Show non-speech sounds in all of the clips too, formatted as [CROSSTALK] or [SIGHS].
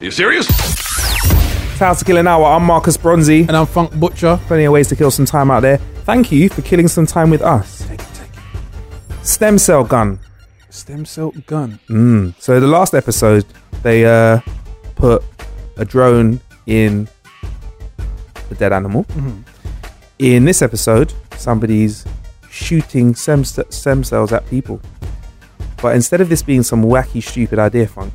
Are you serious? It's How to Kill an Hour. I'm Marcus Bronzy. And I'm Funk Butcher. Plenty of ways to kill some time out there. Thank you for killing some time with us. Stem cell gun. Stem cell gun. Mm. So the last episode, they uh, put a drone in a dead animal. In this episode, somebody's shooting stem, st- stem cells at people. But instead of this being some wacky, stupid idea, funk,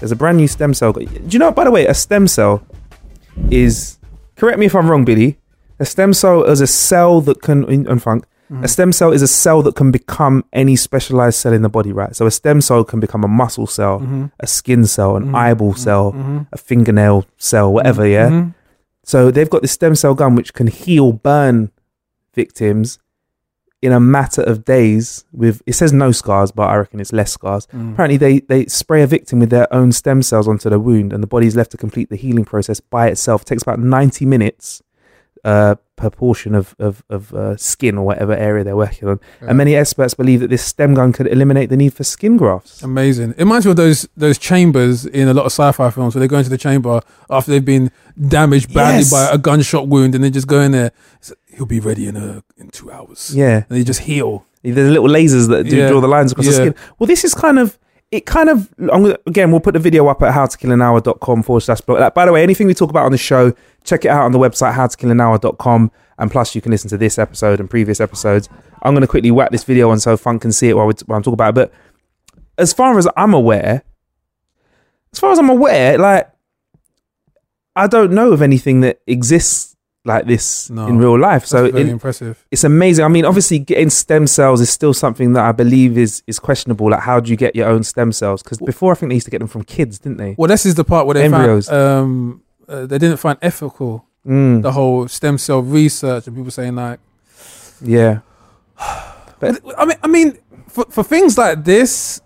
there's a brand new stem cell. Do you know? By the way, a stem cell is. Correct me if I'm wrong, Billy. A stem cell is a cell that can in, in funk. A mm-hmm. stem cell is a cell that can become any specialized cell in the body, right? So a stem cell can become a muscle cell, mm-hmm. a skin cell, an mm-hmm. eyeball cell, a fingernail cell, whatever. Yeah. So they've got this stem cell gun which can heal burn victims in a matter of days with it says no scars but i reckon it's less scars apparently they they spray a victim with their own stem cells onto the wound and the body is left to complete the healing process by itself it takes about 90 minutes uh, per portion of of, of uh, skin or whatever area they're working on and many experts believe that this stem gun could eliminate the need for skin grafts Amazing. It reminds me of those those chambers in a lot of sci-fi films where they go into the chamber after they've been damaged badly Yes. by a gunshot wound, and they just go in there. So He'll be ready in a, in two hours. yeah and they just heal. There's little lasers that do Yeah. draw the lines across the skin. Well, this is kind of it. Kind of I'm again, we'll put the video up at howtokillanhour.com forward slash blog. By the way, anything we talk about on the show, check it out on the website howtokillanhour.com. And plus, you can listen to this episode and previous episodes. I'm going to quickly whack this video on so Funk can see it while, while I'm talking about it. But as far as I'm aware, as far as I'm aware, like I don't know of anything that exists like this No. in real life. So in, impressive. it's amazing. I mean, obviously, getting stem cells is still something that I believe is is questionable. Like, how do you get your own stem cells? Because before, I think they used to get them from kids, didn't they? Well, this is the part where they Embryos. found um, uh, they didn't find ethical Mm, the whole stem cell research and people saying like yeah, [SIGHS] But I mean, I mean, for for things like this,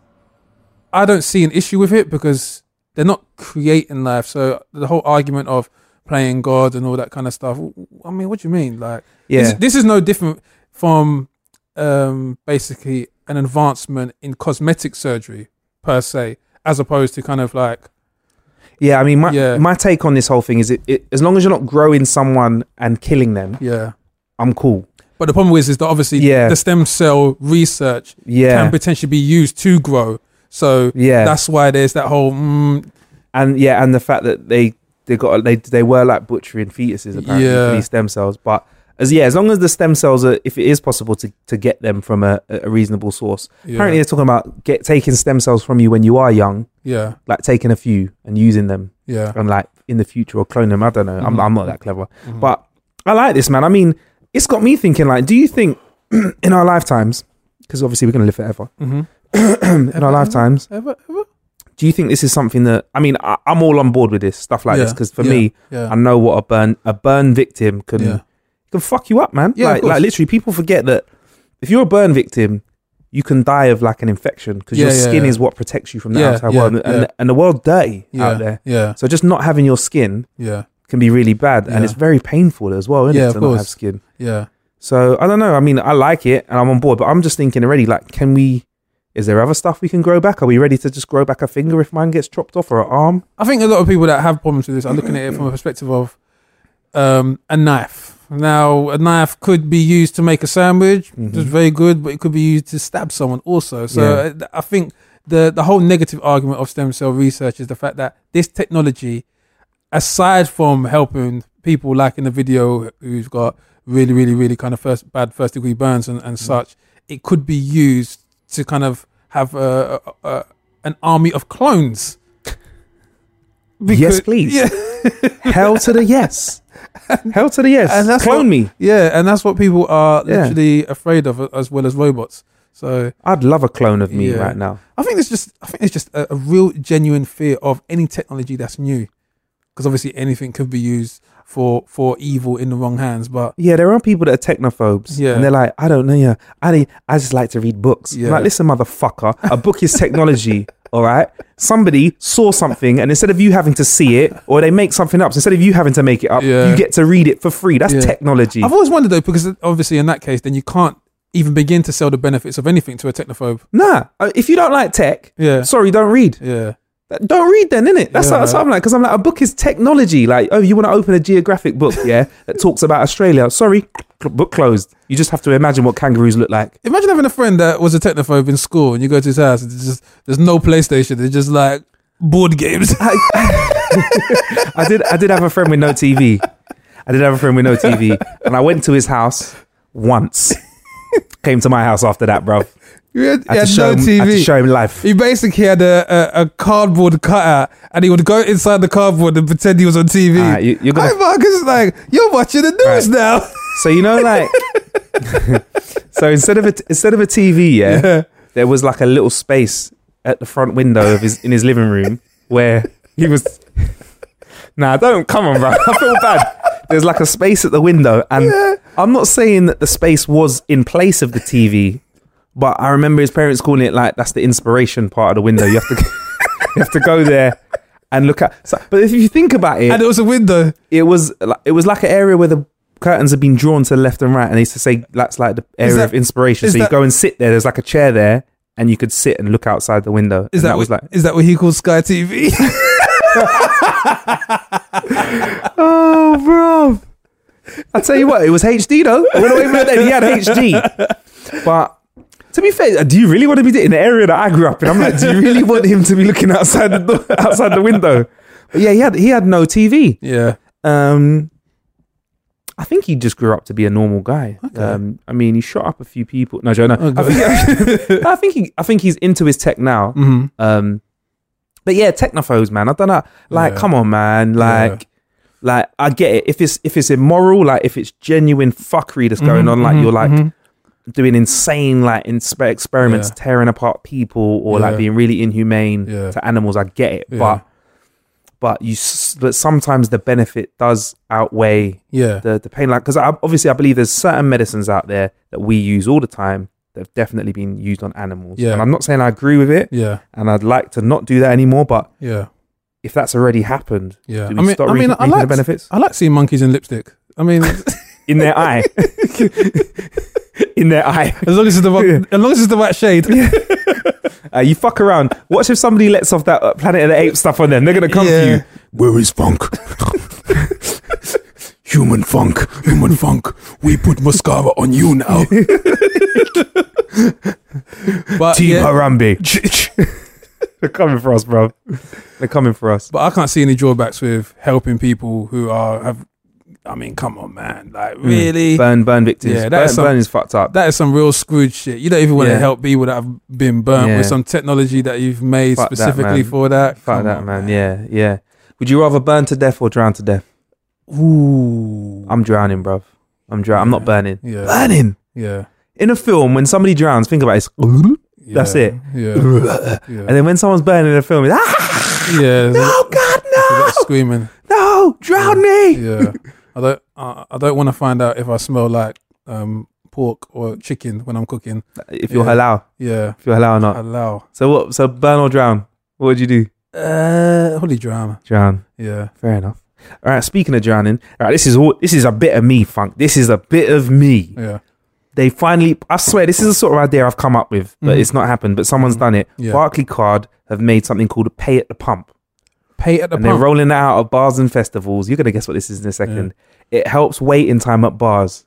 I don't see an issue with it because they're not creating life. So the whole argument of playing God and all that kind of stuff. I mean, what do you mean? Like, yeah, this, this is no different from um, basically an advancement in cosmetic surgery per se, as opposed to kind of like yeah. I mean, my Yeah. my take on this whole thing is, it, it as long as you're not growing someone and killing them, yeah. I'm cool. But the problem is, is that obviously Yeah. the stem cell research Yeah, can potentially be used to grow. So yeah, that's why there's that whole mm, and yeah, and the fact that they they got they they were like butchering fetuses apparently Yeah. for these stem cells, but. As yeah, as long as the stem cells are, if it is possible to, to get them from a, a reasonable source. yeah, Apparently, they're talking about get taking stem cells from you when you are young, yeah, like taking a few and using them yeah. and like in the future or clone them. I don't know. I'm, Mhm. I'm not that clever, Mhm. but I like this man. I mean, it's got me thinking. Like, do you think [CLEARS THROAT] in our lifetimes, because obviously we're gonna live forever, Mhm. [CLEARS THROAT] in Ever, our lifetimes, ever, ever? Do you think this is something that? I mean, I, I'm all on board with this stuff like this because for yeah, me, yeah, I know what a burn a burn victim can yeah, can fuck you up, man. Yeah, like, like literally, people forget that if you're a burn victim. You can die of like an infection because Yeah, your skin yeah. is what protects you from the Yeah, outside yeah, world, and, yeah. and the world's dirty yeah, out there. yeah, So just not having your skin yeah, can be really bad, and it's very painful as well, isn't Yeah, it, to not have skin. yeah. So I don't know. I mean, I like it, and I'm on board, but I'm just thinking already. Like, can we? Is there other stuff we can grow back? Are we ready to just grow back a finger if mine gets chopped off or an arm? I think a lot of people that have problems with this are looking at it from a perspective of um, a knife. Now, a knife could be used to make a sandwich, Mhm. which is very good, but it could be used to stab someone also. So Yeah. uh, I think the the whole negative argument of stem cell research is the fact that this technology, aside from helping people like in the video who've got really, really, really kind of first bad first degree burns and, and such, it could be used to kind of have a, a, a an army of clones. [LAUGHS] yes, please. Yeah. [LAUGHS] Hell to the yes. Hell to the yes. And that's Clone what- me. Yeah, and that's what people are Yeah. literally afraid of, as well as robots. So I'd love a clone of me Yeah. right now. I think it's just, I think it's just a, a real genuine fear of any technology that's new, because obviously anything could be used for for evil in the wrong hands. But Yeah, there are people that are technophobes. Yeah. And they're like, I don't know, yeah. I, I just like to read books. I'm like, listen, motherfucker, a book is technology. [LAUGHS] All right. Somebody saw something, and instead of you having to see it, or they make something up, so instead of you having to make it up, Yeah. you get to read it for free. That's Yeah. technology. I've always wondered though, because obviously in that case, then you can't even begin to sell the benefits of anything to a technophobe. Nah, uh, if you don't like tech, Yeah. sorry, don't read. Yeah, Don't read then, innit? That's, Yeah. what, that's what I'm like. Because I'm like, a book is technology. Like, oh, you want to open a geographic book, yeah, that talks about Australia. Sorry, book closed. You just have to imagine what kangaroos look like. imagine having a friend that was a technophobe in school, and you go to his house, and there's just there's no PlayStation, there's just like board games. [LAUGHS] [LAUGHS] I did. I did have a friend with no TV. I did have a friend with no TV, and I went to his house once. Came to my house after that, bro. You had, had, no him, I had to TV. show him life. He basically had a, a, a cardboard cutout, and he would go inside the cardboard and pretend he was on TV. Alright, you- you're gonna- Marcus like, you're watching the news Right. now. So you know, like, [LAUGHS] so instead of a instead of a TV, yeah, Yeah. there was like a little space at the front window of his in his living room where he was. [LAUGHS] Nah, don't come on, bro. [LAUGHS] I feel bad. There's like a space at the window, and I'm not saying that the space was in place of the TV, but I remember his parents calling it like that's the inspiration part of the window. You have to [LAUGHS] you have to go there and look at. So, but if you think about it, And it was a window. it was like it was like an area where the curtains had been drawn to the left and right, and they used to say that's like the area that- of inspiration. So you go and sit there. There's like a chair there, and you could sit and look outside the window. Is And that, was what, like? is that what he calls Sky TV? [LAUGHS] Oh, bro! I tell you what, it was HD though. Went away with it. Then he had HD, but. To be fair, do you really want to be in the area that I grew up in? I'm like, do you really want him to be looking outside the door, [LAUGHS] outside the window? But yeah, he had he had no TV. yeah. Um, I think he just grew up to be a normal guy. Um, I mean, he shot up a few people. No, Joe, no. Oh, I, think, [LAUGHS] I think he, I think he's into his tech now. hmm Um, but yeah, technophobes, man. I don't know. Like, Yeah. come on, man. Like, like I get it. If it's if it's immoral, like if it's genuine fuckery that's going Mhm, on, like mhm, you're like mhm. Doing insane like inspe- experiments, Yeah. tearing apart people, or like being really inhumane Yeah. to animals. I get it, Yeah. but but you but sometimes the benefit does outweigh Yeah. the the pain. Like because obviously I believe there's certain medicines out there that we use all the time that have definitely been used on animals. Yeah. and I'm not saying I agree with it, Yeah. and I'd like to not do that anymore, but Yeah. if that's already happened, Yeah. do I mean, I mean, I the like benefits I like seeing monkeys in lipstick. I mean, [LAUGHS] in their [LAUGHS] eye? [LAUGHS] [LAUGHS] in their eye. as long as it's the right, [LAUGHS] as long as it's the right shade. [LAUGHS] Uh, you fuck around. Watch if somebody lets off that uh, Planet of the Apes stuff on them. They're gonna come Yeah. to you. Where is funk? Human funk. Human funk. We put mascara on you now. but Team yeah, Harambe. They're coming for us, bro. They're coming for us. but I can't see any drawbacks with helping people who are have. I mean, come on, man! Like, really? Burn, burn victims. Yeah, Yeah, that burn, is some- burn is fucked up. That is some real Scrooge shit. You don't even want to help people that have been burned Yeah. with some technology that you've made Fuck specifically man. for that. Fuck Come that, on, man. Yeah, yeah. Would you rather burn to death or drown to death? Ooh. I'm drowning, bro. I'm drowning. I'm not burning. Yeah. Burning. Yeah. In a film, when somebody drowns, think about it. It's, yeah. [LAUGHS] That's it. Yeah. [LAUGHS] and then when someone's burning in a film, it's ah, [LAUGHS] yeah. no, God, no, screaming. no, drown me. Yeah. I don't. I, I don't want to find out if I smell like um pork or chicken when I'm cooking. If you're Yeah. halal, Yeah. if you're halal or not. Allow. So what? So burn or drown? What would you do? Uh, holy drama. Drown. Yeah. Fair enough. All right. Speaking of drowning, all right. This is all. This is a bit of me, funk. This is a bit of me. Yeah. They finally. I swear, this is the sort of idea I've come up with, but Mhm. it's not happened. But someone's done it. Yeah. Barclaycard have made something called a pay at the pump. Pay at the and they're rolling it out at bars and festivals. You're gonna guess what this is in a second. It helps waiting time at bars.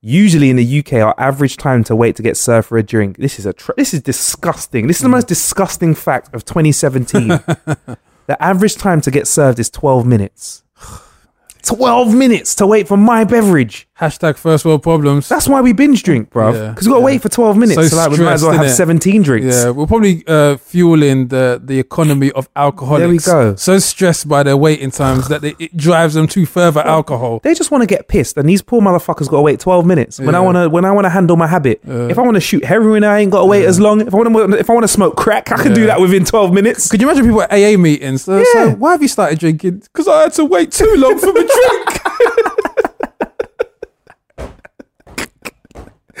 Usually in the UK, our average time to wait to get served for a drink. This is a tr- this is disgusting. This is the mm. most disgusting fact of 2017. [LAUGHS] the average time to get served is 12 minutes. [SIGHS] 12 minutes to wait for my beverage. Hashtag first world problems. That's why we binge drink, bruv. Yeah, Because we got to yeah. wait for 12 minutes. So So, like, we might as well stressed, have innit? 17 drinks. Yeah, we're probably uh, fueling the the economy of alcoholics. There we go. So stressed by their waiting times that they, it drives them to further alcohol. They just want to get pissed, and these poor motherfuckers got to wait twelve minutes. When I Yeah. want to, when I want to handle my habit, Yeah. if I want to shoot heroin, I ain't got to wait as long. If I want to, if I want to smoke crack, I can do Yeah. that within twelve minutes. Could you imagine people at AA meetings? So, so Yeah. why have you started drinking? Because I had to wait too long for the drink. [LAUGHS]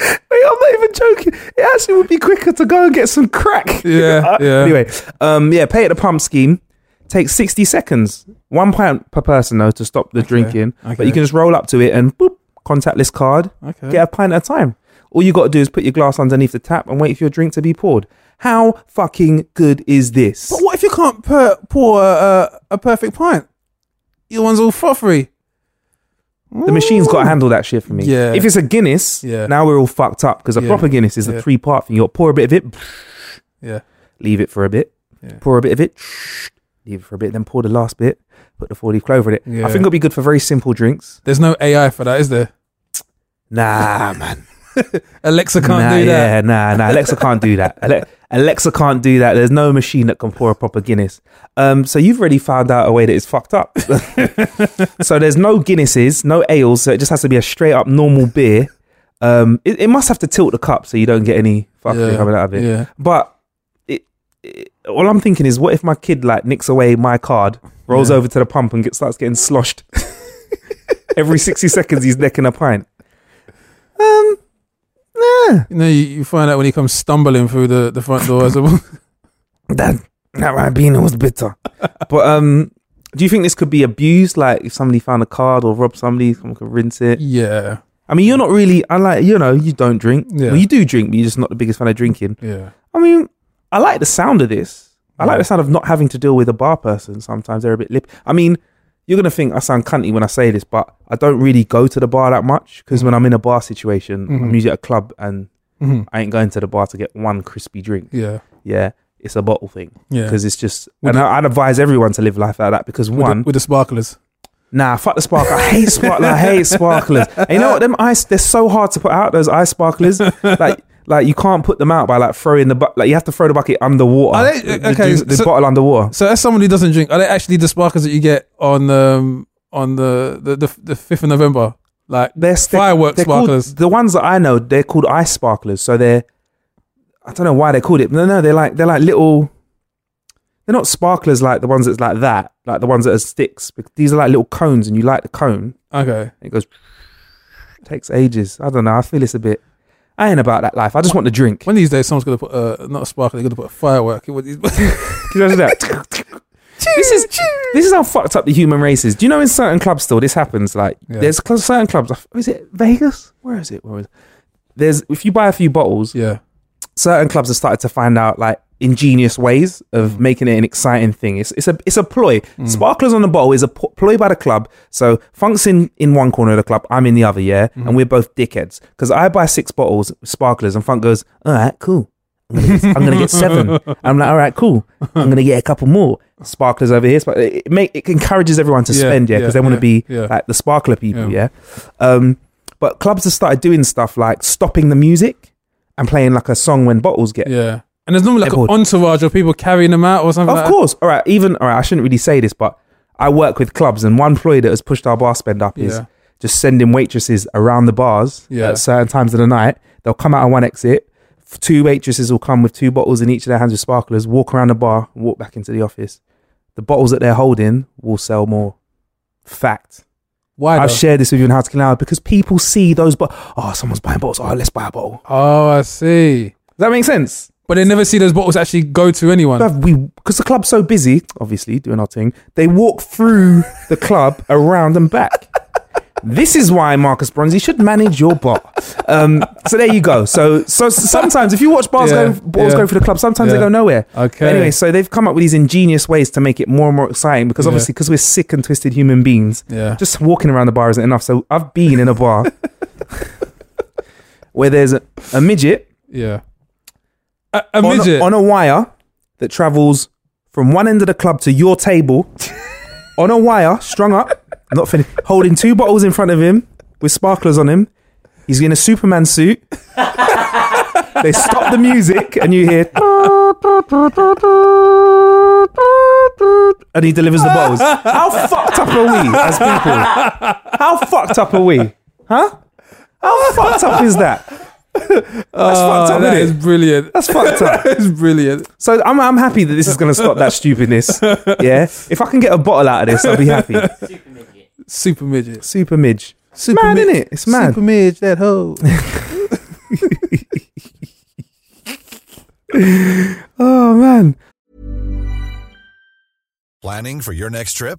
Wait, I'm not even joking. It actually would be quicker to go and get some crack. [LAUGHS] Yeah, Uh, yeah. Anyway, um, yeah, pay at the pump scheme takes sixty seconds, one pint per person though to stop the drinking. But you can just roll up to it and boop, contactless card, Okay. get a pint at a time. All you got to do is put your glass underneath the tap and wait for your drink to be poured. How fucking good is this? But what if you can't per, pour a, a, a perfect pint? Your one's all frothy. The machine's got to handle that shit for me. Yeah. If it's a Guinness, Yeah. now we're all fucked up because a Yeah. proper Guinness is Yeah. a three part thing. You got to pour a bit of it, Yeah. leave it for a bit, Yeah. pour a bit of it, leave it for a bit, then pour the last bit, put the 40 clover in it. Yeah. I think it'll be good for very simple drinks. There's no AI for that, is there? Nah, man. [LAUGHS] Alexa can't nah, do that. Yeah, nah, nah. Alexa can't do that. Ale- Alexa can't do that. There's no machine that can pour a proper Guinness. Um, so you've already found out a way that it's fucked up. [LAUGHS] so there's no Guinnesses, no ales. So it just has to be a straight up normal beer. Um, it, it must have to tilt the cup so you don't get any fuckery Yeah, coming out of it. yeah. But it, it, all I'm thinking is, what if my kid like nicks away my card, rolls Yeah. over to the pump, and get, starts getting sloshed? [LAUGHS] Every 60 seconds, he's necking a pint. Um, You know, you, you find out when he comes stumbling through the, the front door as a [LAUGHS] that that Ribena was bitter. but um, do you think this could be abused? Like if somebody found a card or robbed somebody, someone could rinse it. Yeah. I mean, you're not really. I like you know you don't drink. Yeah. Well, you do drink, but you're just not the biggest fan of drinking. Yeah. I mean, I like the sound of this. I like the sound of not having to deal with a bar person. Sometimes they're a bit lip. I mean, you're gonna think I sound cunty when I say this, but I don't really go to the bar that much because when I'm in a bar situation, I'm Mhm. usually at a club and Mhm. I ain't going to the bar to get one crispy drink. Yeah. Yeah, it's a bottle thing Yeah. because it's just. Would and you- I, I'd advise everyone to live life like that because With, one, the, with the sparklers. nah, fuck the sparkler. I hate sparkler. I hate sparklers. And you know what? Them ice, they're so hard to put out. Those ice sparklers, [LAUGHS] like. Like you can't put them out by like throwing the bu- like you have to throw the bucket underwater. Are they- The- the- okay, the, the so- bottle underwater. So as someone who doesn't drink, are they actually the sparklers that you get on um on the the the, the 5th of November? Like They're they're- fireworks they're called- sparklers. the ones that I know, they're called ice sparklers. So they're I don't know why they called it. No, no, they're like they're like little. They're not sparklers like the ones that's like that, like the ones that are sticks. These are like little cones, and you light the cone, Okay. It goes. It takes ages. I don't know. I feel it's a bit. I ain't about that life. I just want the drink. One of these days, someone's gonna put uh, not a sparkler, they're gonna put a firework. Can you imagine that? this is this is how fucked up the human race is. Do you know in certain clubs still this happens? Like Yeah. there's cl- certain clubs. Is it Vegas? Where is it? Where is it? There's if you buy a few bottles, yeah. certain clubs have started to find out like ingenious ways of making it an exciting thing. It's it's a it's a ploy. Sparklers on the bottle is a ploy by the club. So Funk's in in one corner of the club, I'm in the other, yeah, and we're both dickheads. Because I buy six bottles sparklers, and Funk goes, "All right, cool." I'm gonna, get, I'm gonna get seven. [LAUGHS] I'm like, all right, cool. I'm gonna get a couple more sparklers over here. It make it encourages everyone to Yeah, spend, yeah, yeah, because they want to yeah, be yeah. like the sparkler people, Yeah. yeah. Um, but clubs have started doing stuff like stopping the music and playing like a song when bottles get Yeah. And there's normally like an entourage of people carrying them out or something. Of like that. course. All right. Even all right. I shouldn't really say this, but I work with clubs, and one ploy that has pushed our bar spend up is Yeah. just sending waitresses around the bars Yeah. at certain times of the night. They'll come out of one exit. Two waitresses will come with two bottles in each of their hands with sparklers, walk around the bar, walk back into the office. The bottles that they're holding will sell more. Fact. Why? I've though? shared this with you in How to Kill Hour because people see those. But oh, someone's buying bottles. Oh, let's buy a bottle. oh, I see. Does that make sense? But they never see those bottles actually go to anyone. Bruv, we because the club's so busy, obviously doing our thing. They walk through the club [LAUGHS] around and back. This is why Marcus Bronzy should manage your bar. Um, so there you go. So so sometimes if you watch bars Yeah, go balls yeah. go for the club, sometimes Yeah. they go nowhere. Okay. Anyway, so they've come up with these ingenious ways to make it more and more exciting because Yeah. obviously because we're sick and twisted human beings, Yeah. just walking around the bar isn't enough. So I've been in a bar. [LAUGHS] where there's a, a midget Yeah. A, a on a, midget. on a wire that travels from one end of the club to your table [LAUGHS] on a wire, strung up, not finished, holding two bottles in front of him with sparklers on him. He's in a Superman suit. [LAUGHS] they stop the music and you hear. And he delivers the bottles. How fucked up are we as people? How fucked up are we? Huh? How fucked up is that? That's oh, fucked Oh, up, that innit? is brilliant. That's fucked up. [LAUGHS] That is brilliant. So I'm, I'm happy that this is going to stop that [LAUGHS] stupidness. Yeah. If I can get a bottle out of this, I'll be happy. [LAUGHS] Super midget. Super midge. Super mad, mid- innit? It's mad. Super midge, that hoe. Oh man. Planning for your next trip?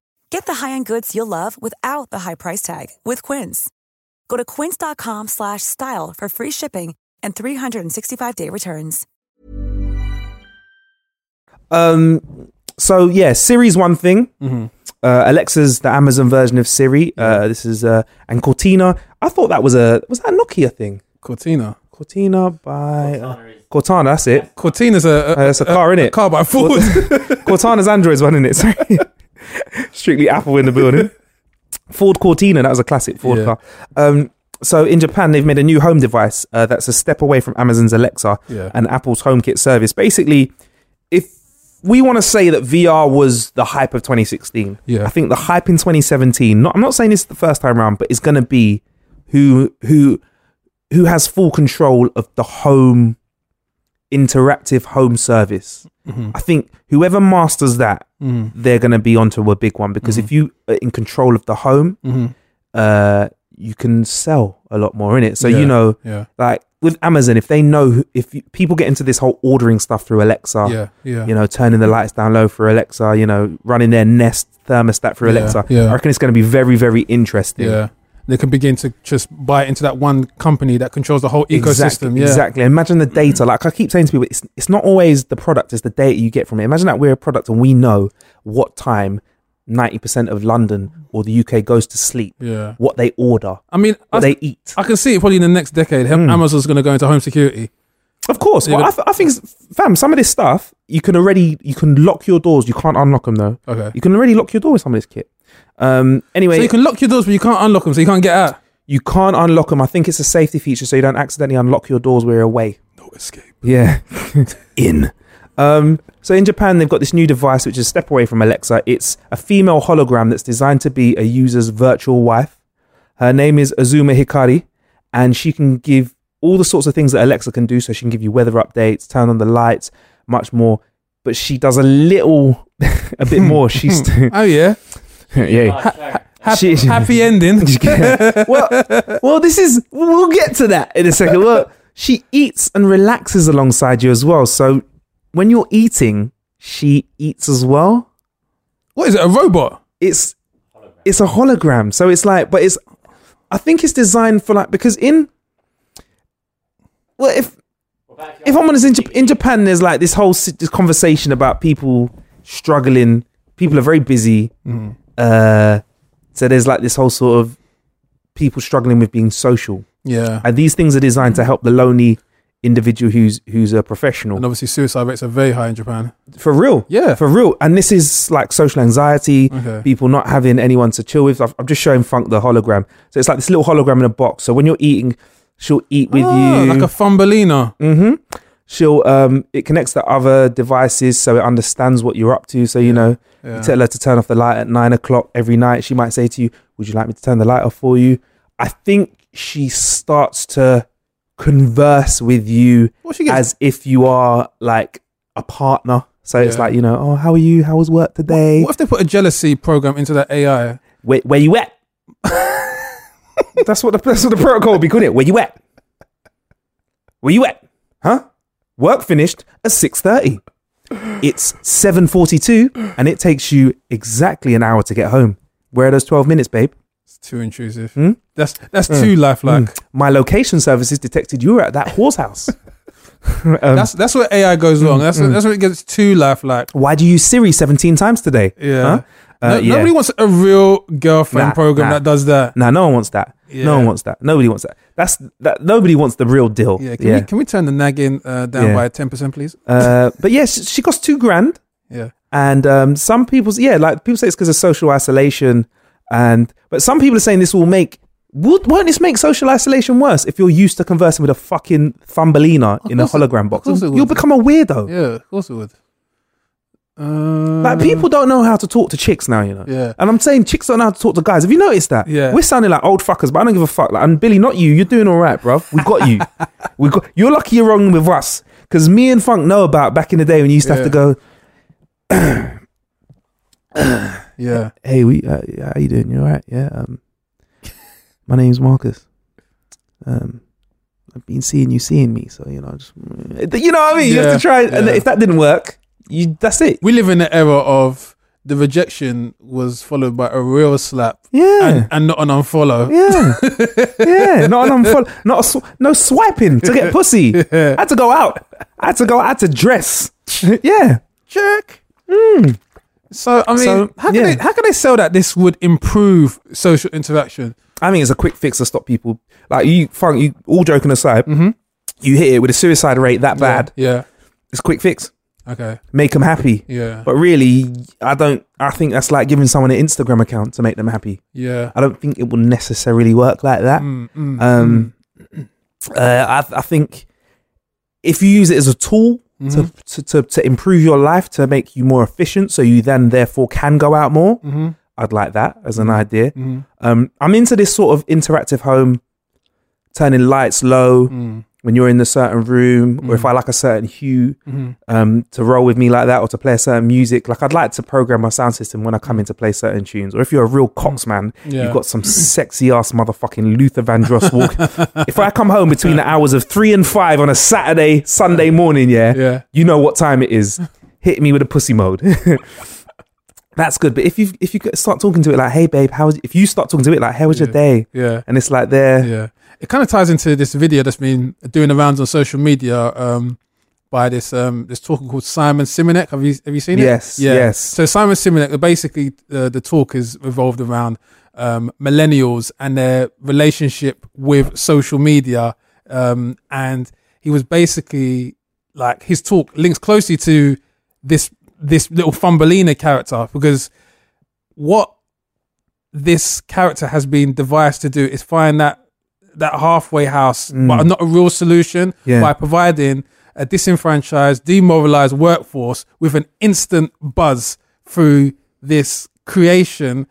Get the high-end goods you'll love without the high price tag with Quince. Go to quince.com slash style for free shipping and 365-day returns. Um. So yeah, Siri's one thing. Mm-hmm. Uh, Alexa's the Amazon version of Siri. Uh, this is uh, and Cortina. I thought that was a was that a Nokia thing? Cortina. Cortina by uh, Cortana. That's it. Cortina's a, Uh, it's a car, innit? A car by Ford. [LAUGHS] Cortana's Android's one, isn't it? Sorry. [LAUGHS] [LAUGHS] Strictly Apple in the building. [LAUGHS] Ford Cortina, that was a classic Ford Yeah. car. Um, so in Japan, they've made a new home device uh, that's a step away from Amazon's Alexa Yeah. and Apple's HomeKit service. Basically, if we want to say that VR was the hype of 2016, Yeah. I think the hype in 2017. Not, I'm not saying this is the first time around, but it's going to be who who who has full control of the home interactive home service. Mm-hmm. I think whoever masters that, they're going to be onto a big one because Mm-hmm. if you are in control of the home, uh, you can sell a lot more in it. So Yeah, you know, yeah. like with Amazon, if they know if you, people get into this whole ordering stuff through Alexa, Yeah, yeah. you know, turning the lights down low for Alexa, you know, running their Nest thermostat for Yeah, Alexa, yeah. I reckon it's going to be very, very interesting. Yeah. They can begin to just buy into that one company that controls the whole ecosystem. Exactly, Yeah. exactly. Imagine the data. Like I keep saying to people, it's it's not always the product; it's the data you get from it. Imagine that we're a product and we know what time ninety percent of London or the UK goes to sleep. Yeah. What they order, I mean, I, what they eat. I can see it probably in the next decade. Mm. Amazon's going to go into home security. Of course. Well, I, th- I think, fam, some of this stuff you can already you can lock your doors. You can't unlock them though. Okay. You can already lock your door with some of this kit. Um. Anyway, So you can lock your doors, but you can't unlock them, so you can't get out. you can't unlock them. I think it's a safety feature, so you don't accidentally unlock your doors where you're away. No escape. Yeah. [LAUGHS] in. Um, so in Japan, they've got this new device which is step away from Alexa. It's a female hologram that's designed to be a user's virtual wife. Her name is Azuma Hikari, and she can give all the sorts of things that Alexa can do. So she can give you weather updates, turn on the lights, much more. But she does a little, [LAUGHS] a bit more. She's [LAUGHS] Oh yeah, [LAUGHS] yeah. happy, happy ending. [LAUGHS] [LAUGHS] well, well, this is. We'll get to that in a second. Well, she eats and relaxes alongside you as well. So when you're eating, she eats as well. what is it? A robot? It's it's a hologram. So it's like, but it's. I think it's designed for like because in. Well, if if I'm honest, in, Jap- in Japan, there's like this whole si- this conversation about people struggling. People are very busy. Mm-hmm. Uh, So there's like this whole sort of people struggling with being social, Yeah. and these things are designed to help the lonely individual who's who's a professional And obviously, suicide rates are very high in Japan. for real. Yeah. for real. And this is like social anxiety, Okay. people not having anyone to chill with. I've, I'm just showing Funk the hologram. So it's like this little hologram in a box. So when you're eating, she'll eat with Ah, you. Like a Thumbelina. hmm She'll um it connects to other devices so it understands what you're up to. So you know, Yeah. you tell her to turn off the light at nine o'clock every night. She might say to you, Would you like me to turn the light off for you? I think she starts to converse with you What as if you are like a partner. So it's like, you know, oh, how are you? How was work today? What if they put a jealousy program into that AI? Where, where you at? [LAUGHS] that's what the that's what the protocol would be, couldn't it? Where you at? Where you at? Huh? Work finished at six thirty. It's seven forty two, and it takes you exactly an hour to get home. Where are those twelve minutes, babe? It's too intrusive. Hmm? That's that's too lifelike. Mm. My location services detected you were at that horse house. [LAUGHS] [LAUGHS] Um, That's that's where AI goes wrong. That's that's where it gets too lifelike. why do you use Siri seventeen times today? Yeah. Huh? Uh, No- yeah. Nobody wants a real girlfriend Nah, program nah. that does that. No, no one wants that. No one wants that. Nobody wants that. That's that. Nobody wants the real deal. Yeah. Can, We, can we turn the nagging uh, down Yeah. by ten percent, please? uh, but yes, yeah, she, she costs two grand, Yeah. and um, some people's yeah, like people say it's because of social isolation, and but some people are saying this will make. Would, won't this make social isolation worse if you're used to conversing with a fucking Thumbelina in a hologram of box? course it You'll become a weirdo. Yeah. Of course it would. Like people don't know how to talk to chicks now, you know. Yeah. And I'm saying chicks don't know how to talk to guys. Have you noticed that? Yeah. We're sounding like old fuckers, but I don't give a fuck. Like, and Billy, not you. You're doing all right, bro. We got you. [LAUGHS] we got. You're lucky you're wrong with us, because me and Funk know about back in the day when you used to have to go. [COUGHS] Yeah. [COUGHS] Hey, we. Uh, how you doing? You all right? Yeah. Um, [LAUGHS] my name's Marcus. Um, I've been seeing you seeing me, so you know, just you know what I mean. Yeah. You have to try, and if that didn't work, you that's it. We live in the era of the rejection was followed by a real slap Yeah. and, and not an unfollow. Yeah, [LAUGHS] yeah, not an unfollow, not a sw- no swiping to get pussy. [LAUGHS] I had to go out. I had to go. I had to dress. [LAUGHS] yeah, Check. Hmm. So I mean, So, how can yeah. they how can they sell that this would improve social interaction? I think it's a quick fix to stop people. Like you, funk. You all joking aside, mm-hmm. you hit it with a suicide rate that bad. Yeah. It's a quick fix. Okay. Make them happy. Yeah. But really, I don't. I think that's like giving someone an Instagram account to make them happy. yeah. I don't think it will necessarily work like that. Mm, mm, Um, uh, I, I think if you use it as a tool Mm-hmm. to, to, to, improve your life, to make you more efficient, so you then therefore can go out more, mm-hmm. I'd like that as an idea. Um, I'm into this sort of interactive home, turning lights low Mm. When you're in a certain room, or if I like a certain hue, Mm-hmm. um, to roll with me like that, or to play a certain music. Like I'd like to program my sound system when I come in to play certain tunes. Or if you're a real Cox man, Yeah. you've got some [LAUGHS] sexy ass motherfucking Luther Vandross walk. [LAUGHS] if I come home between the hours of three and five on a Saturday, Sunday morning, yeah, Yeah. you know what time it is. Hit me with a pussy mode. [LAUGHS] That's good. But if you if you start talking to it like, hey babe, how was if you start talking to it like, how was your day? Yeah. And it's like there, Yeah. It kind of ties into this video that's been doing the rounds on social media um, by this um, this talker called Simon Simonek. Have you have you seen it? Yes, yes. So Simon Simonek, basically, uh, the talk is revolved around um, millennials and their relationship with social media, um, and he was basically like his talk links closely to this this little Thumbelina character because what this character has been devised to do is find that that halfway house, but not a real solution Yeah. by providing a disenfranchised, demoralized workforce with an instant buzz through this creation,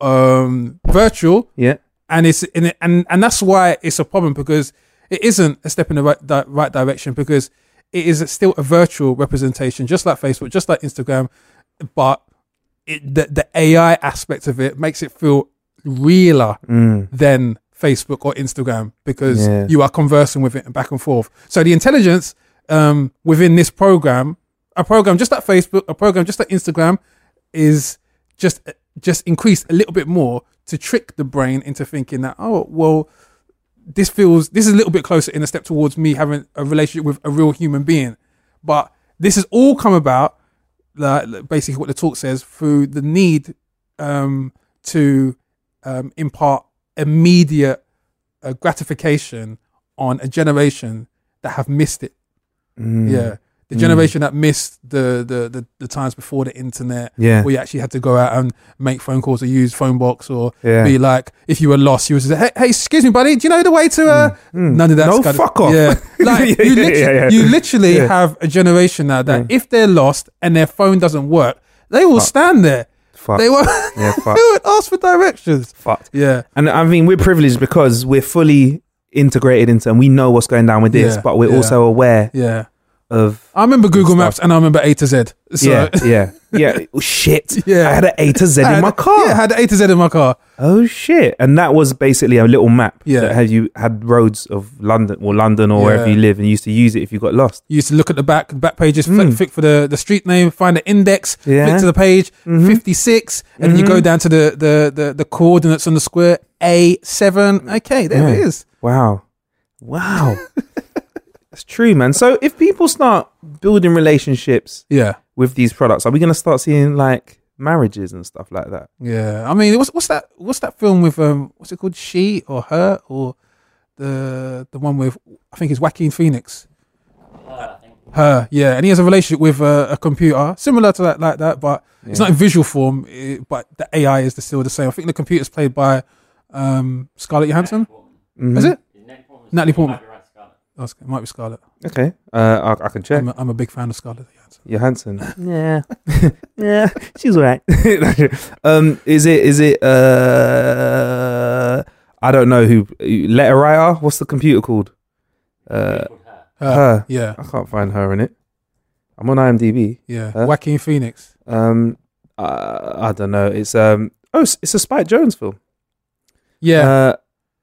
um, virtual, yeah, and it's in it, and and that's why it's a problem because it isn't a step in the right di- right direction because it is still a virtual representation, just like Facebook, just like Instagram, but it, the the AI aspect of it makes it feel realer than Facebook or Instagram because Yeah. you are conversing with it and back and forth. So the intelligence um, within this program, a program just like Facebook, a program just like Instagram, is just just increased a little bit more to trick the brain into thinking that oh well this feels this is a little bit closer in a step towards me having a relationship with a real human being but this has all come about like basically what the talk says through the need um to um, impart immediate uh, gratification on a generation that have missed it. Mm. Yeah. The generation that missed the, the, the, the times before the internet, Yeah. where you actually had to go out and make phone calls or use phone box or Yeah. be like, if you were lost, you was hey, hey, excuse me, buddy, do you know the way to uh? None of that. Mm. No, fuck off. Yeah, [LAUGHS] like Yeah, you, literally, you literally have a generation now that if they're lost and their phone doesn't work, they will stand there. Fuck. They won't. Yeah, [LAUGHS] they fuck. won't ask for directions. Fucked. Yeah, And I mean, we're privileged because we're fully integrated into, and we know what's going down with this, Yeah, but we're yeah. also aware yeah. Of. I remember Google stuff. Maps and I remember A to Z. So, yeah, [LAUGHS] yeah, yeah. Oh, shit. [LAUGHS] Yeah. I had an A to Z I in had- my car. Yeah, I had an A to Z in my car. oh shit! And that was basically a little map Yeah. that had you had roads of London or London or wherever you live, and you used to use it if you got lost. You used to look at the back, the back pages, flick, Mm. flick for the, the street name, find the index, Yeah. flick to the page, Mhm. 56, and then you go Mhm. down to the, the, the, the coordinates on the square, A7. Okay, there it Yeah. is. Wow, wow. That's true, man. So if people start building relationships Yeah. with these products, are we going to start seeing like marriages and stuff like that? Yeah, I mean, what's what's that? What's that film with um? What's it called? She or her or the the one with I think it's Joaquin Phoenix. Her, yeah, and he has a relationship with uh, a computer similar to that, like that, but it's not in visual form. eh, but the AI is the, still the same. I think the computer's played by um Scarlett Johansson. Mhm. Is it? Natalie Portman. It might be Scarlett. Okay, uh, I, I can check. I'm a, I'm a big fan of Scarlett Johansson. Johansson. [LAUGHS] Yeah, yeah, she's alright. [LAUGHS] um, is it? Is it? Uh, I don't know who. Letter writer. What's the computer called? Uh, Her, her. yeah, I can't find her in it. I'm on IMDb. yeah. Her? Joaquin Phoenix. Um, uh, I don't know. It's um. Oh, it's, it's a Spike Jonze film. Yeah, Uh,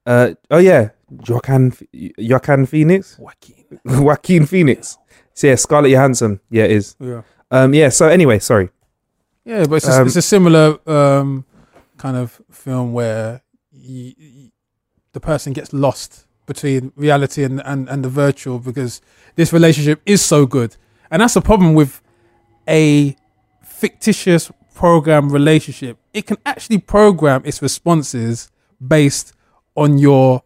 uh. Oh yeah. Joaquin Joaquin Phoenix. Joaquin. [LAUGHS] Joaquin Phoenix. So yeah, Scarlett Johansson. Yeah, it is. Yeah. Um. Yeah. So anyway, sorry. Yeah, but it's a, Um, it's a similar um, kind of film where y y the person gets lost between reality and, and, and the virtual because this relationship is so good. And that's the problem with a fictitious program relationship. It can actually program its responses based on your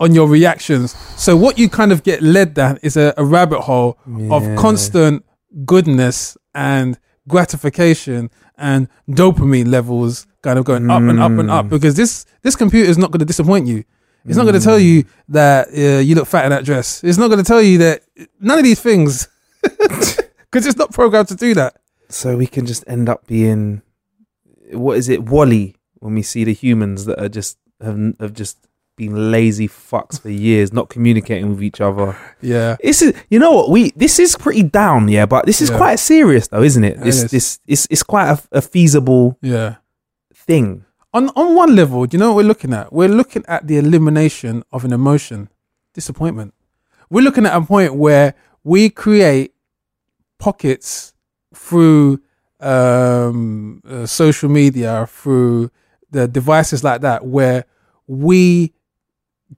on your reactions. So what you kind of get led down is a, a rabbit hole of constant goodness and gratification and dopamine levels kind of going up and up and Mm. up because this this computer is not going to disappoint you. It's not going to tell Mm. you that uh, you look fat in that dress. It's not going to tell you that none of these things [LAUGHS] because it's not programmed to do that. So we can just end up being, what is it, WALL-E? When we see the humans that are just have have just been lazy fucks for years, not communicating with each other. Yeah. This is, you know what? We this is pretty down, yeah, but this is Yeah. quite serious, though, isn't it? It This is. this it's it's quite a, a feasible Yeah. thing. On on one level, do you know what we're looking at? We're looking at the elimination of an emotion, disappointment. We're looking at a point where we create pockets through um, uh, social media, through the devices like that, where we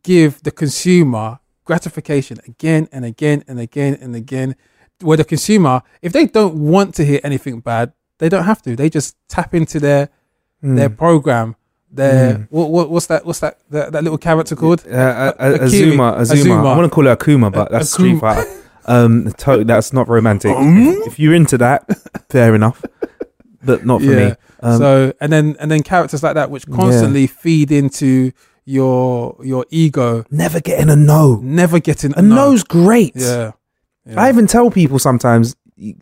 give the consumer gratification again and again and again and again. Where the consumer, if they don't want to hear anything bad, they don't have to. They just tap into their their program. Their what, what what's that? What's that? That, that little character called? Uh, uh, A- a Azuma, Azuma. Azuma. I want to call it Akuma, but that's Street Akuma. Fighter. Um, to- that's not romantic. if, [LAUGHS] if you're into that, fair enough, but not for me. Um, so and then and then characters like that, which constantly feed into your your ego, never getting a no. never getting A no's great. Yeah, yeah. I even tell people sometimes,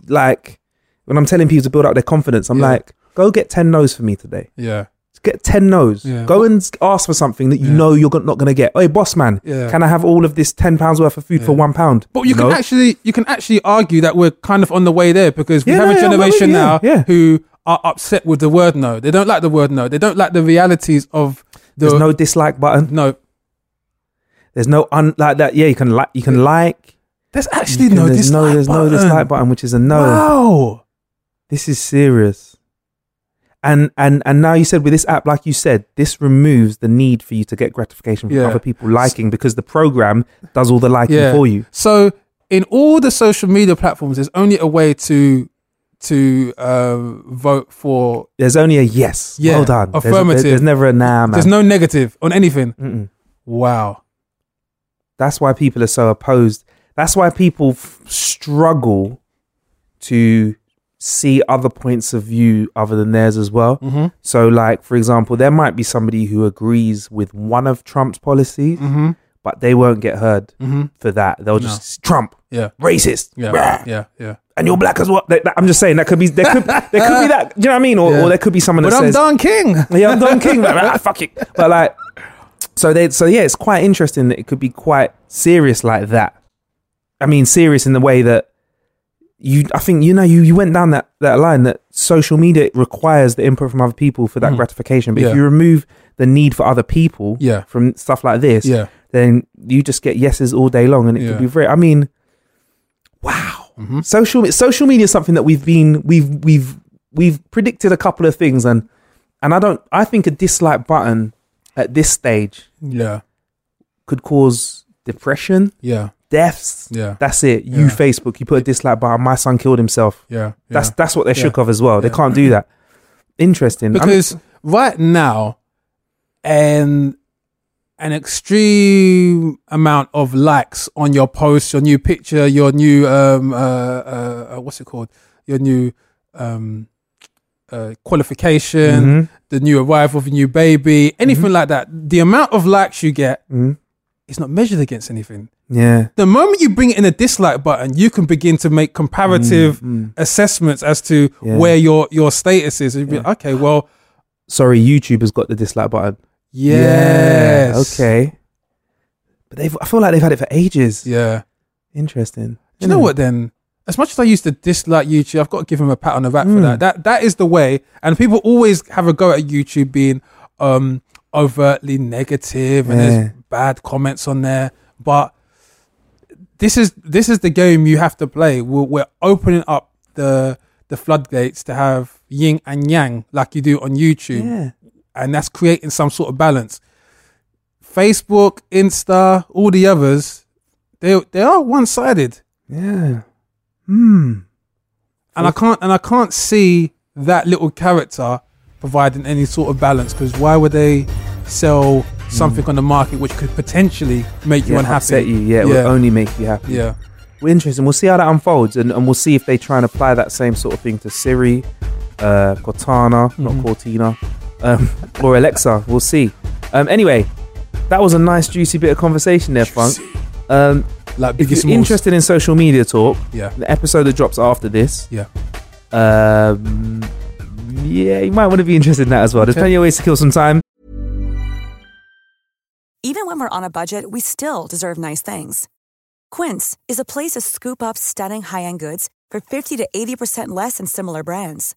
like when I'm telling people to build up their confidence, I'm Yeah. like, go get ten no's for me today. yeah, Get ten no's. Yeah. Go and ask for something that you know you're not going to get. Hey, boss man, Yeah. can I have all of this ten pounds worth of food for one pound? But you can actually you can actually argue that we're kind of on the way there because we have no, a generation now who are upset with the word no. They don't like the word no. They don't like the realities of the There's no dislike button. no. There's no un like that. Yeah, you can like. You can like. There's actually can- no there's dislike no. There's no dislike button, which is a no. Wow. This is serious. And and and now you said with this app, like you said, this removes the need for you to get gratification from Yeah. other people liking because the program does all the liking Yeah. for you. So in all the social media platforms, there's only a way to to uh, vote for. There's only a yes. Yeah, well done. Affirmative. There's, never a nah, man. There's no negative on anything. Mm-mm. Wow. That's why people are so opposed. That's why people f- struggle to see other points of view other than theirs as well. Mm-hmm. So, like for example, there might be somebody who agrees with one of Trump's policies, Mm-hmm. but they won't get heard Mm-hmm. for that. They'll just Trump Yeah. racist, Yeah. Rah. Yeah. Yeah. And you're black as well. That- that- I'm just saying that could be there could there could be [LAUGHS] that. Do you know what I mean? Or, Yeah. or there could be someone that But I'm says, Don King. [LAUGHS] yeah, I'm Don King. [LAUGHS] Like, ah, fuck it. But like, so they, so yeah, it's quite interesting that it could be quite serious like that. I mean, serious in the way that you, I think, you know, you, you went down that, that line that social media requires the input from other people for that Mhm. gratification. But Yeah. if you remove the need for other people Yeah. from stuff like this, Yeah. then you just get yeses all day long. And it Yeah. could be very, I mean, wow. Mhm. Social, social media is something that we've been, we've, we've, we've predicted a couple of things and, and I don't, I think a dislike button at this stage Yeah. could cause depression, Yeah. deaths. Yeah. That's it. You Yeah. Facebook, you put a dislike button. My son killed himself. Yeah. That's yeah. that's what they're Yeah. shook of as well. They can't do that. Interesting. I'm- because right now, and an extreme amount of likes on your post, your new picture, your new um uh, uh uh, what's it called, your new um uh, qualification, Mhm. the new arrival of a new baby, anything like that. The amount of likes you get Mhm. is not measured against anything. yeah. The moment you bring in a dislike button, you can begin to make comparative Mm, mm. assessments as to Yeah. where your your status is. Yeah. Okay, well, Sorry, YouTube has got the dislike button. Yes, Yeah, okay. But they've. I feel like they've had it for ages. yeah. Interesting. Do you know what? Then, as much as I used to dislike YouTube, I've got to give him a pat on the back for Mm. that. That that is the way. And people always have a go at YouTube being um overtly negative and Yeah. there's bad comments on there. But this is this is the game you have to play. We're, we're opening up the the floodgates to have yin and yang like you do on YouTube, Yeah. And that's creating some sort of balance. Facebook, Insta, all the others, they they are one sided. Yeah. Hmm. and I can't and I can't see that little character providing any sort of balance because why would they sell something on the market which could potentially make you Yeah, unhappy? upset you. Yeah, it yeah, will only make you happy. yeah, Well, interesting. We'll see how that unfolds, and, and we'll see if they try and apply that same sort of thing to Siri, uh, Cortana, Mhm. not Cortina, um, or Alexa. We'll see. Um, anyway, that was a nice, juicy bit of conversation there, Funk. Um, like if you're Smalls. interested in social media talk, yeah, the episode that drops after this, yeah, um, yeah, you might want to be interested in that as well. There's Okay. plenty of ways to kill some time. Even when we're on a budget, we still deserve nice things. Quince is a place to scoop up stunning high-end goods for 50 to 80% less than similar brands.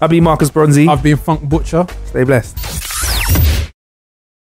I'll be Marcus Bronzy. I've been Funk Butcher. Stay blessed.